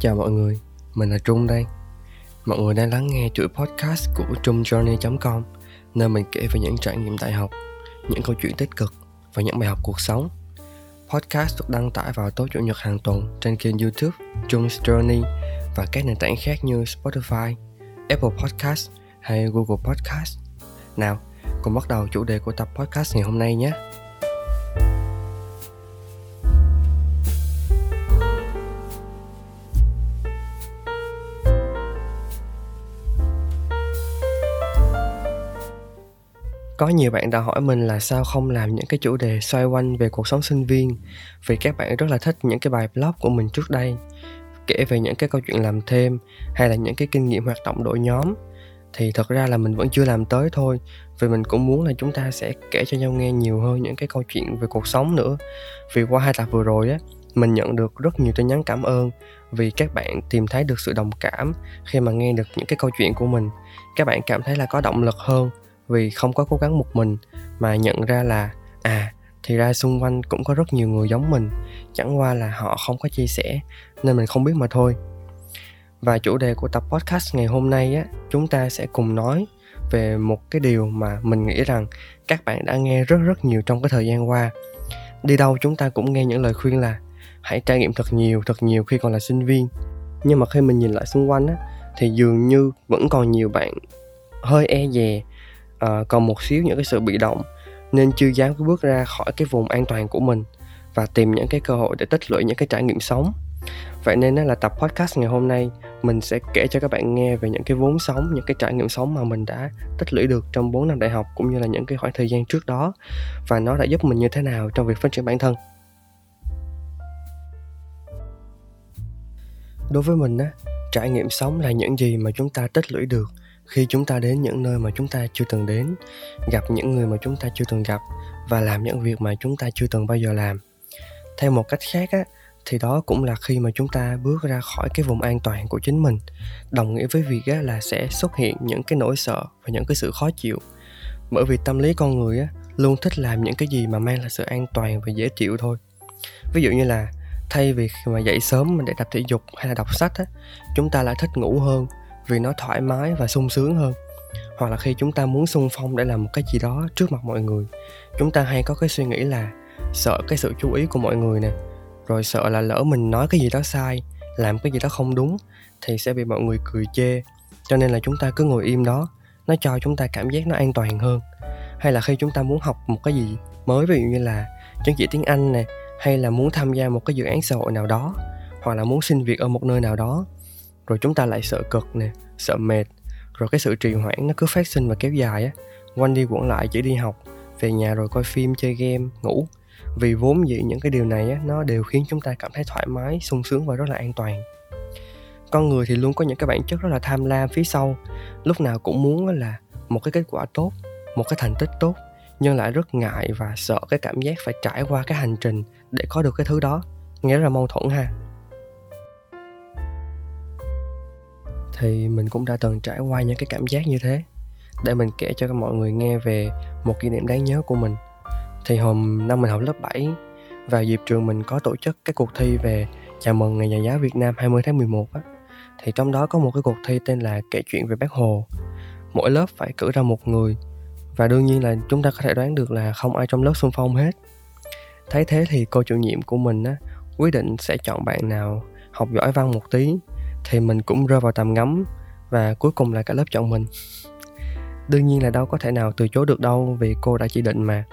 chào mọi người, mình là Trung đây. Mọi người đang lắng nghe chuỗi podcast của trungjourney.com nơi mình kể về những trải nghiệm đại học, những câu chuyện tích cực và những bài học cuộc sống. Podcast được đăng tải vào tối chủ nhật hàng tuần trên kênh YouTube Trung Journey và các nền tảng khác như Spotify, Apple Podcast hay Google Podcast. Nào, cùng bắt đầu chủ đề của tập podcast ngày hôm nay nhé. Có nhiều bạn đã hỏi mình là sao không làm những cái chủ đề xoay quanh về cuộc sống sinh viên. Vì các bạn rất là thích những cái bài blog của mình trước đây, Kể về những cái câu chuyện làm thêm hay là những cái kinh nghiệm hoạt động đội nhóm. Thì thật ra là mình vẫn chưa làm tới thôi, Vì mình cũng muốn là chúng ta sẽ kể cho nhau nghe nhiều hơn những cái câu chuyện về cuộc sống nữa. Vì qua hai tập vừa rồi á, mình nhận được rất nhiều tin nhắn cảm ơn vì các bạn tìm thấy được sự đồng cảm khi mà nghe được những cái câu chuyện của mình. Các bạn cảm thấy là có động lực hơn vì không có cố gắng một mình mà nhận ra là à thì ra xung quanh cũng có rất nhiều người giống mình, chẳng qua là họ không có chia sẻ, nên mình không biết mà thôi. Và chủ đề của tập podcast ngày hôm nay á, chúng ta sẽ cùng nói về một cái điều mà mình nghĩ rằng các bạn đã nghe rất rất nhiều trong cái thời gian qua. Đi đâu chúng ta cũng nghe những lời khuyên là, hãy trải nghiệm thật nhiều thật nhiều khi còn là sinh viên. Nhưng mà khi mình nhìn lại xung quanh á, thì dường như vẫn còn nhiều bạn hơi e dè uh, còn một xíu những cái sự bị động nên chưa dám bước ra khỏi cái vùng an toàn của mình và tìm những cái cơ hội để tích lũy những cái trải nghiệm sống. Vậy nên là tập podcast ngày hôm nay mình sẽ kể cho các bạn nghe về những cái vốn sống những cái trải nghiệm sống mà mình đã tích lũy được trong 4 năm đại học cũng như là những cái khoảng thời gian trước đó và nó đã giúp mình như thế nào trong việc phát triển bản thân. Đối với mình á trải nghiệm sống là những gì mà chúng ta tích lũy được khi chúng ta đến những nơi mà chúng ta chưa từng đến gặp những người mà chúng ta chưa từng gặp và làm những việc mà chúng ta chưa từng bao giờ làm. Theo một cách khác á thì đó cũng là khi mà chúng ta bước ra khỏi cái vùng an toàn của chính mình. Đồng nghĩa với việc á, là sẽ xuất hiện những cái nỗi sợ và những cái sự khó chịu. Bởi vì tâm lý con người á, luôn thích làm những cái gì mà mang lại sự an toàn và dễ chịu thôi. Ví dụ như là thay vì mà dậy sớm để tập thể dục hay là đọc sách á, chúng ta lại thích ngủ hơn vì nó thoải mái và sung sướng hơn. Hoặc là khi chúng ta muốn sung phong để làm một cái gì đó trước mặt mọi người, chúng ta hay có cái suy nghĩ là sợ cái sự chú ý của mọi người nè, rồi sợ là lỡ mình nói cái gì đó sai, làm cái gì đó không đúng thì sẽ bị mọi người cười chê. Cho nên là chúng ta cứ ngồi im đó, nó cho chúng ta cảm giác nó an toàn hơn. Hay là khi chúng ta muốn học một cái gì mới, ví dụ như là chứng chỉ tiếng anh nè, hay là muốn tham gia một cái dự án xã hội nào đó, hoặc là muốn xin việc ở một nơi nào đó rồi chúng ta lại sợ cực nè sợ mệt. Rồi cái sự trì hoãn nó cứ phát sinh và kéo dài á. Quanh đi quẩn lại chỉ đi học về nhà rồi coi phim chơi game ngủ. Vì vốn dĩ những cái điều này á, nó đều khiến chúng ta cảm thấy thoải mái sung sướng và rất là an toàn. Con người thì luôn có những cái bản chất rất là tham lam phía sau. Lúc nào cũng muốn là một cái kết quả tốt một cái thành tích tốt nhưng lại rất ngại và sợ cái cảm giác phải trải qua cái hành trình để có được cái thứ đó. Nghĩa là mâu thuẫn ha. Thì mình cũng đã từng trải qua những cái cảm giác như thế. Để mình kể cho mọi người nghe về một kỷ niệm đáng nhớ của mình. Thì hồi năm mình học lớp 7 vào dịp trường mình có tổ chức cái cuộc thi về chào mừng ngày nhà giáo Việt Nam 20 tháng 11 á. Thì trong đó có một cái cuộc thi tên là kể chuyện về bác Hồ. Mỗi lớp phải cử ra một người. Và đương nhiên là chúng ta có thể đoán được là không ai trong lớp xung phong hết. Thấy thế thì cô chủ nhiệm của mình á, quyết định sẽ chọn bạn nào học giỏi văn một tí thì mình cũng rơi vào tầm ngắm và cuối cùng là cả lớp chọn mình. Đương nhiên là đâu có thể nào từ chối được đâu vì cô đã chỉ định mà.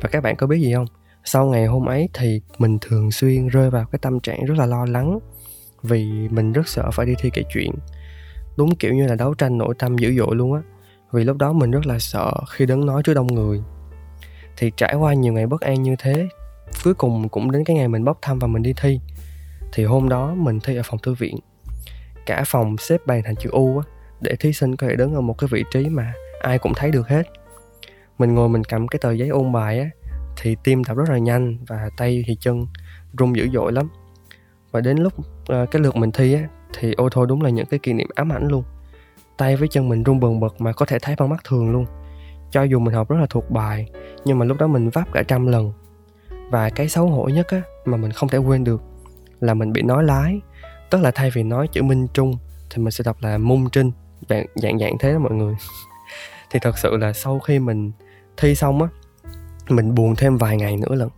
Và các bạn có biết gì không? Sau ngày hôm ấy thì mình thường xuyên rơi vào cái tâm trạng rất là lo lắng vì mình rất sợ phải đi thi kể chuyện. Đúng kiểu như là đấu tranh nội tâm dữ dội luôn á, vì lúc đó mình rất là sợ khi đứng nói trước đông người. Thì trải qua nhiều ngày bất an như thế, cuối cùng cũng đến cái ngày mình bốc thăm và mình đi thi. Thì hôm đó mình thi ở phòng thư viện cả phòng xếp bàn thành chữ U á, để thí sinh có thể đứng ở một cái vị trí mà ai cũng thấy được hết. Mình ngồi mình cầm cái tờ giấy ôn bài á thì tim đập rất là nhanh và tay thì chân run dữ dội lắm. Và đến lúc uh, cái lượt mình thi á thì ô thôi đúng là những cái kỷ niệm ám ảnh luôn. Tay với chân mình run bần bật mà có thể thấy bằng mắt thường luôn. Cho dù mình học rất là thuộc bài nhưng mà lúc đó mình vấp cả trăm lần. Và cái xấu hổ nhất á mà mình không thể quên được là mình bị nói lái tức là thay vì nói chữ minh trung thì mình sẽ đọc là mung trinh, dạng dạng dạng thế đó mọi người. Thì thật sự là sau khi mình thi xong á, mình buồn thêm vài ngày nữa lần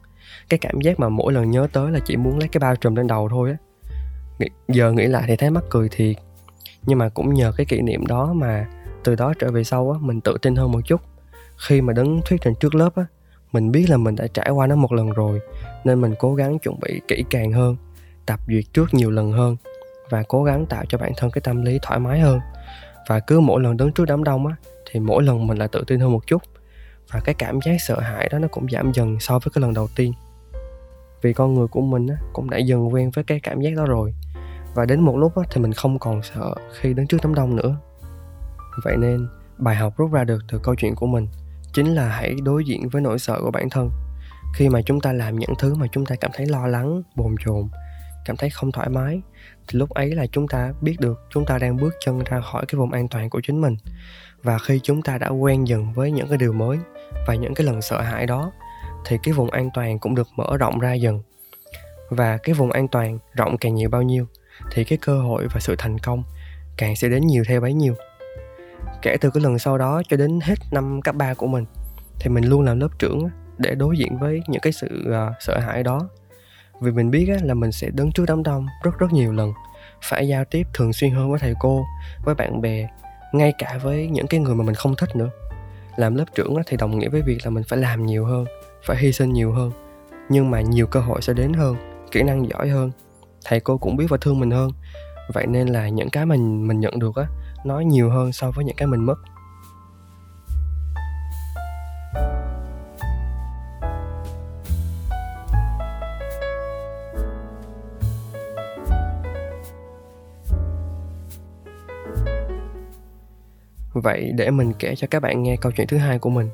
cái cảm giác mà mỗi lần nhớ tới là chỉ muốn lấy cái bao trùm lên đầu thôi á. Giờ nghĩ lại thì thấy mắc cười thiệt. Nhưng mà cũng nhờ cái kỷ niệm đó mà từ đó trở về sau á, mình tự tin hơn một chút. Khi mà đứng thuyết trình trước lớp á, mình biết là mình đã trải qua nó một lần rồi, nên mình cố gắng chuẩn bị kỹ càng hơn tập duyệt trước nhiều lần hơn và cố gắng tạo cho bản thân cái tâm lý thoải mái hơn. Và cứ mỗi lần đứng trước đám đông á thì mỗi lần mình lại tự tin hơn một chút. Và cái cảm giác sợ hãi đó nó cũng giảm dần so với cái lần đầu tiên. Vì con người của mình á, cũng đã dần quen với cái cảm giác đó rồi. Và đến một lúc á, thì mình không còn sợ khi đứng trước đám đông nữa. Vậy nên bài học rút ra được từ câu chuyện của mình chính là hãy đối diện với nỗi sợ của bản thân. Khi mà chúng ta làm những thứ mà chúng ta cảm thấy lo lắng bồn chồn cảm thấy không thoải mái thì lúc ấy là chúng ta biết được chúng ta đang bước chân ra khỏi cái vùng an toàn của chính mình. Và khi chúng ta đã quen dần với những cái điều mới và những cái lần sợ hãi đó thì cái vùng an toàn cũng được mở rộng ra dần. Và cái vùng an toàn rộng càng nhiều bao nhiêu thì cái cơ hội và sự thành công càng sẽ đến nhiều theo bấy nhiêu. Kể từ cái lần sau đó cho đến hết năm cấp 3 của mình thì mình luôn làm lớp trưởng để đối diện với những cái sự uh, sợ hãi đó vì mình biết á, là mình sẽ đứng trước đám đông rất rất nhiều lần. Phải giao tiếp thường xuyên hơn với thầy cô với bạn bè ngay cả với những cái người mà mình không thích nữa. Làm lớp trưởng á, thì đồng nghĩa với việc là mình phải làm nhiều hơn phải hy sinh nhiều hơn. Nhưng mà nhiều cơ hội sẽ đến hơn kỹ năng giỏi hơn thầy cô cũng biết và thương mình hơn. Vậy nên là những cái mình mình nhận được á nó nhiều hơn so với những cái mình mất. Vậy để mình kể cho các bạn nghe câu chuyện thứ hai của mình.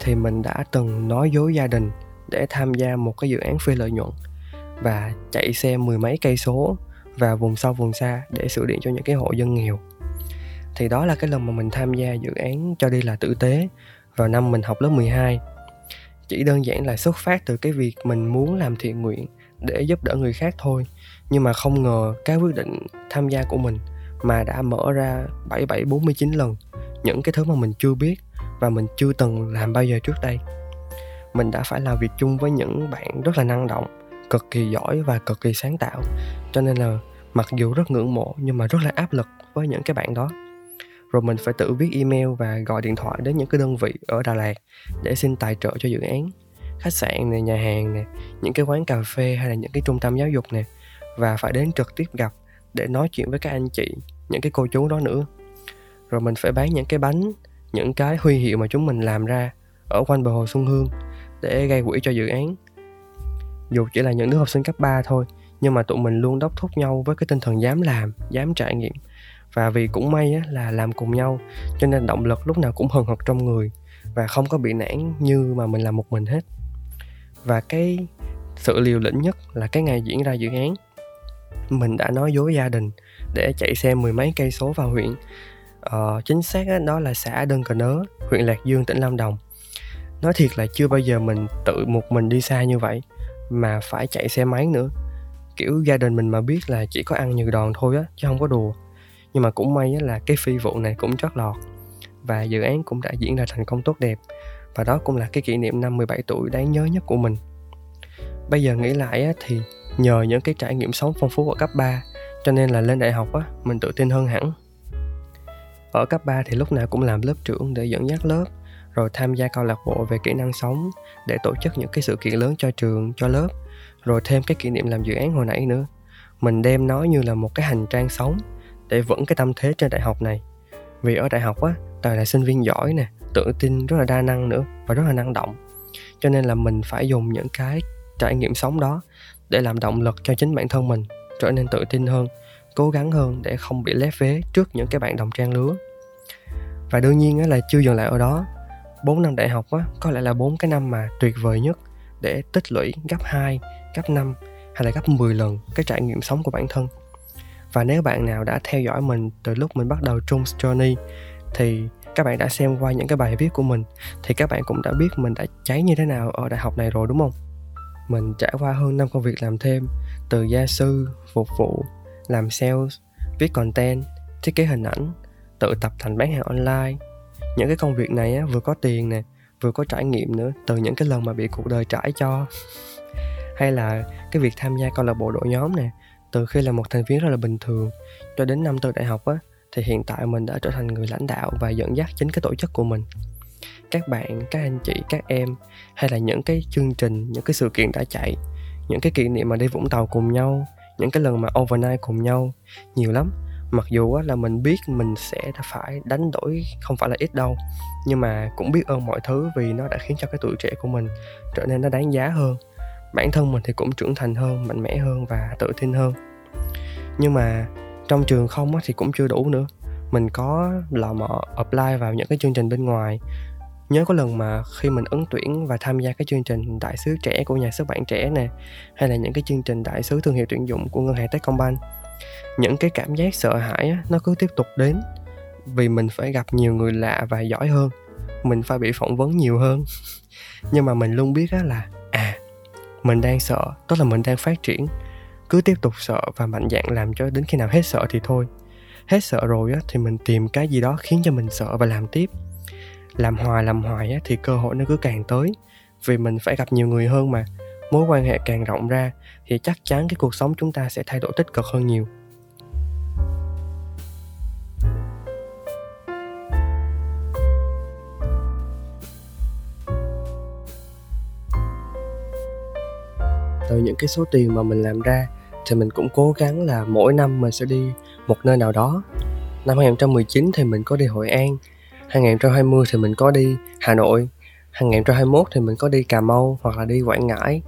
Thì mình đã từng nói dối gia đình để tham gia một cái dự án phi lợi nhuận và chạy xe mười mấy cây số và vùng sâu vùng xa để sửa điện cho những cái hộ dân nghèo. Thì đó là cái lần mà mình tham gia dự án cho đi là tử tế vào năm mình học lớp 12 chỉ đơn giản là xuất phát từ cái việc mình muốn làm thiện nguyện để giúp đỡ người khác thôi, nhưng mà không ngờ cái quyết định tham gia của mình mà đã mở ra 7749 lần. Những cái thứ mà mình chưa biết và mình chưa từng làm bao giờ trước đây. Mình đã phải làm việc chung với những bạn rất là năng động cực kỳ giỏi và cực kỳ sáng tạo. Cho nên là mặc dù rất ngưỡng mộ nhưng mà rất là áp lực với những cái bạn đó. Rồi mình phải tự viết email và gọi điện thoại đến những cái đơn vị ở Đà Lạt để xin tài trợ cho dự án. Khách sạn này nhà hàng này, những cái quán cà phê hay là những cái trung tâm giáo dục này và phải đến trực tiếp gặp để nói chuyện với các anh chị những cái cô chú đó nữa. Rồi mình phải bán những cái bánh những cái huy hiệu mà chúng mình làm ra ở quanh bờ hồ Xuân Hương để gây quỹ cho dự án. Dù chỉ là những đứa học sinh cấp 3 thôi nhưng mà tụi mình luôn đốc thúc nhau với cái tinh thần dám làm dám trải nghiệm. Và vì cũng may á, là làm cùng nhau cho nên động lực lúc nào cũng hừng hực trong người và không có bị nản như mà mình làm một mình hết. Và cái sự liều lĩnh nhất là cái ngày diễn ra dự án mình đã nói dối gia đình để chạy xe mười mấy cây số vào huyện. Ờ, chính xác đó là xã Đơn Cờ Nớ huyện Lạc Dương tỉnh Lâm Đồng. Nói thiệt là chưa bao giờ mình tự một mình đi xa như vậy mà phải chạy xe máy nữa. Kiểu gia đình mình mà biết là chỉ có ăn nhiều đòn thôi á chứ không có đùa. Nhưng mà cũng may là cái phi vụ này cũng chót lọt và dự án cũng đã diễn ra thành công tốt đẹp. Và đó cũng là cái kỷ niệm năm 17 tuổi đáng nhớ nhất của mình. Bây giờ nghĩ lại á, thì nhờ những cái trải nghiệm sống phong phú ở cấp 3 cho nên là lên đại học á, mình tự tin hơn hẳn. Ở cấp 3 thì lúc nào cũng làm lớp trưởng để dẫn dắt lớp rồi tham gia câu lạc bộ về kỹ năng sống để tổ chức những cái sự kiện lớn cho trường cho lớp rồi thêm cái kỷ niệm làm dự án hồi nãy nữa. Mình đem nó như là một cái hành trang sống để vững cái tâm thế trên đại học này. Vì ở đại học á toàn là sinh viên giỏi nè tự tin rất là đa năng nữa và rất là năng động. Cho nên là mình phải dùng những cái trải nghiệm sống đó để làm động lực cho chính bản thân mình trở nên tự tin hơn cố gắng hơn để không bị lép vế trước những cái bạn đồng trang lứa và đương nhiên là chưa dừng lại ở đó 4 năm đại học á, có lẽ là bốn cái năm mà tuyệt vời nhất để tích lũy gấp 2, gấp 5 hay là gấp 10 lần cái trải nghiệm sống của bản thân. Và nếu bạn nào đã theo dõi mình từ lúc mình bắt đầu Jones Journey thì các bạn đã xem qua những cái bài viết của mình thì các bạn cũng đã biết mình đã cháy như thế nào ở đại học này rồi đúng không? Mình trải qua hơn năm công việc làm thêm từ gia sư, phục vụ, làm sales viết content thiết kế hình ảnh tự tập thành bán hàng online. Những cái công việc này á, vừa có tiền nè vừa có trải nghiệm nữa từ những cái lần mà bị cuộc đời trải cho. Hay là cái việc tham gia câu lạc bộ đội nhóm nè từ khi là một thành viên rất là bình thường cho đến năm từ đại học á thì hiện tại mình đã trở thành người lãnh đạo và dẫn dắt chính cái tổ chức của mình các bạn, các anh chị, các em, hay là những cái chương trình, những cái sự kiện đã chạy, những cái kỷ niệm mà đi vũng tàu cùng nhau, những cái lần mà overnight cùng nhau, nhiều lắm. Mặc dù là mình biết mình sẽ phải đánh đổi, không phải là ít đâu, nhưng mà cũng biết ơn mọi thứ vì nó đã khiến cho cái tuổi trẻ của mình trở nên nó đáng giá hơn. Bản thân mình thì cũng trưởng thành hơn, mạnh mẽ hơn và tự tin hơn. Nhưng mà trong trường không thì cũng chưa đủ nữa. Mình có lò mò apply vào những cái chương trình bên ngoài nhớ có lần mà khi mình ứng tuyển và tham gia cái chương trình đại sứ trẻ của nhà xuất bản trẻ nè hay là những cái chương trình đại sứ thương hiệu tuyển dụng của ngân hàng Techcombank những cái cảm giác sợ hãi á, nó cứ tiếp tục đến. Vì mình phải gặp nhiều người lạ và giỏi hơn mình phải bị phỏng vấn nhiều hơn. Nhưng mà mình luôn biết á là à mình đang sợ tức là mình đang phát triển. Cứ tiếp tục sợ và mạnh dạn làm cho đến khi nào hết sợ thì thôi. Hết sợ rồi á thì mình tìm cái gì đó khiến cho mình sợ và làm tiếp làm hoài làm hoài á, thì cơ hội nó cứ càng tới. Vì mình phải gặp nhiều người hơn mà. Mối quan hệ càng rộng ra, thì chắc chắn cái cuộc sống chúng ta sẽ thay đổi tích cực hơn nhiều. Từ những cái số tiền mà mình làm ra, thì mình cũng cố gắng là mỗi năm mình sẽ đi một nơi nào đó. Năm 2019 thì mình có đi Hội An. 2020 thì mình có đi Hà Nội 2021 thì mình có đi Cà Mau hoặc là đi Quảng Ngãi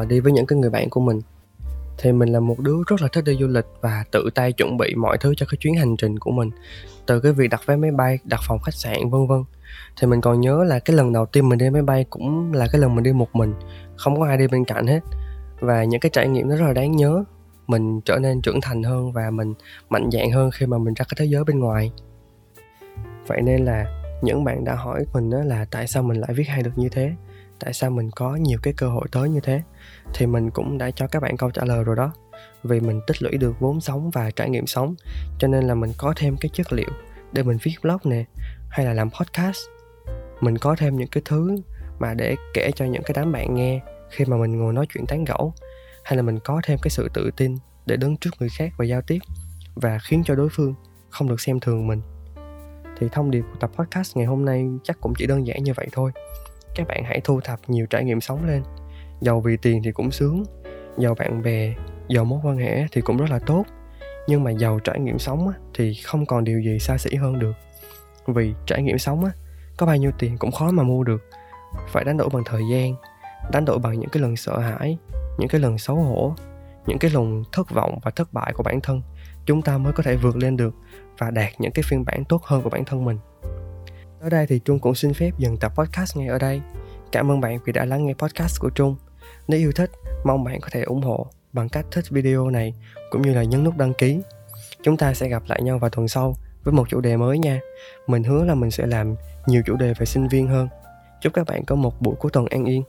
uh, đi với những cái người bạn của mình. Thì mình là một đứa rất là thích đi du lịch và tự tay chuẩn bị mọi thứ cho cái chuyến hành trình của mình. Từ cái việc đặt vé máy bay đặt phòng khách sạn vân vân. Thì mình còn nhớ là cái lần đầu tiên mình đi máy bay cũng là cái lần mình đi một mình không có ai đi bên cạnh hết. Và những cái trải nghiệm nó rất là đáng nhớ mình trở nên trưởng thành hơn và mình mạnh dạn hơn khi mà mình ra cái thế giới bên ngoài vậy nên là những bạn đã hỏi mình đó là tại sao mình lại viết hay được như thế? Tại sao mình có nhiều cái cơ hội tới như thế? Thì mình cũng đã cho các bạn câu trả lời rồi đó. Vì mình tích lũy được vốn sống và trải nghiệm sống, cho nên là mình có thêm cái chất liệu để mình viết blog nè, hay là làm podcast. Mình có thêm những cái thứ mà để kể cho những cái đám bạn nghe khi mà mình ngồi nói chuyện tán gẫu, hay là mình có thêm cái sự tự tin để đứng trước người khác và giao tiếp và khiến cho đối phương không được xem thường mình thì thông điệp của tập podcast ngày hôm nay chắc cũng chỉ đơn giản như vậy thôi. Các bạn hãy thu thập nhiều trải nghiệm sống lên. Giàu vì tiền thì cũng sướng. Giàu bạn bè, giàu mối quan hệ thì cũng rất là tốt. Nhưng mà giàu trải nghiệm sống thì không còn điều gì xa xỉ hơn được. Vì trải nghiệm sống có bao nhiêu tiền cũng khó mà mua được. Phải đánh đổi bằng thời gian, đánh đổi bằng những cái lần sợ hãi, những cái lần xấu hổ, những cái lần thất vọng và thất bại của bản thân chúng ta mới có thể vượt lên được và đạt những cái phiên bản tốt hơn của bản thân mình tới đây thì Trung cũng xin phép dừng tập podcast ngay ở đây. Cảm ơn bạn vì đã lắng nghe podcast của Trung. Nếu yêu thích, mong bạn có thể ủng hộ bằng cách thích video này cũng như là nhấn nút đăng ký. Chúng ta sẽ gặp lại nhau vào tuần sau với một chủ đề mới nha. Mình hứa là mình sẽ làm nhiều chủ đề về sinh viên hơn. Chúc các bạn có một buổi cuối tuần an yên.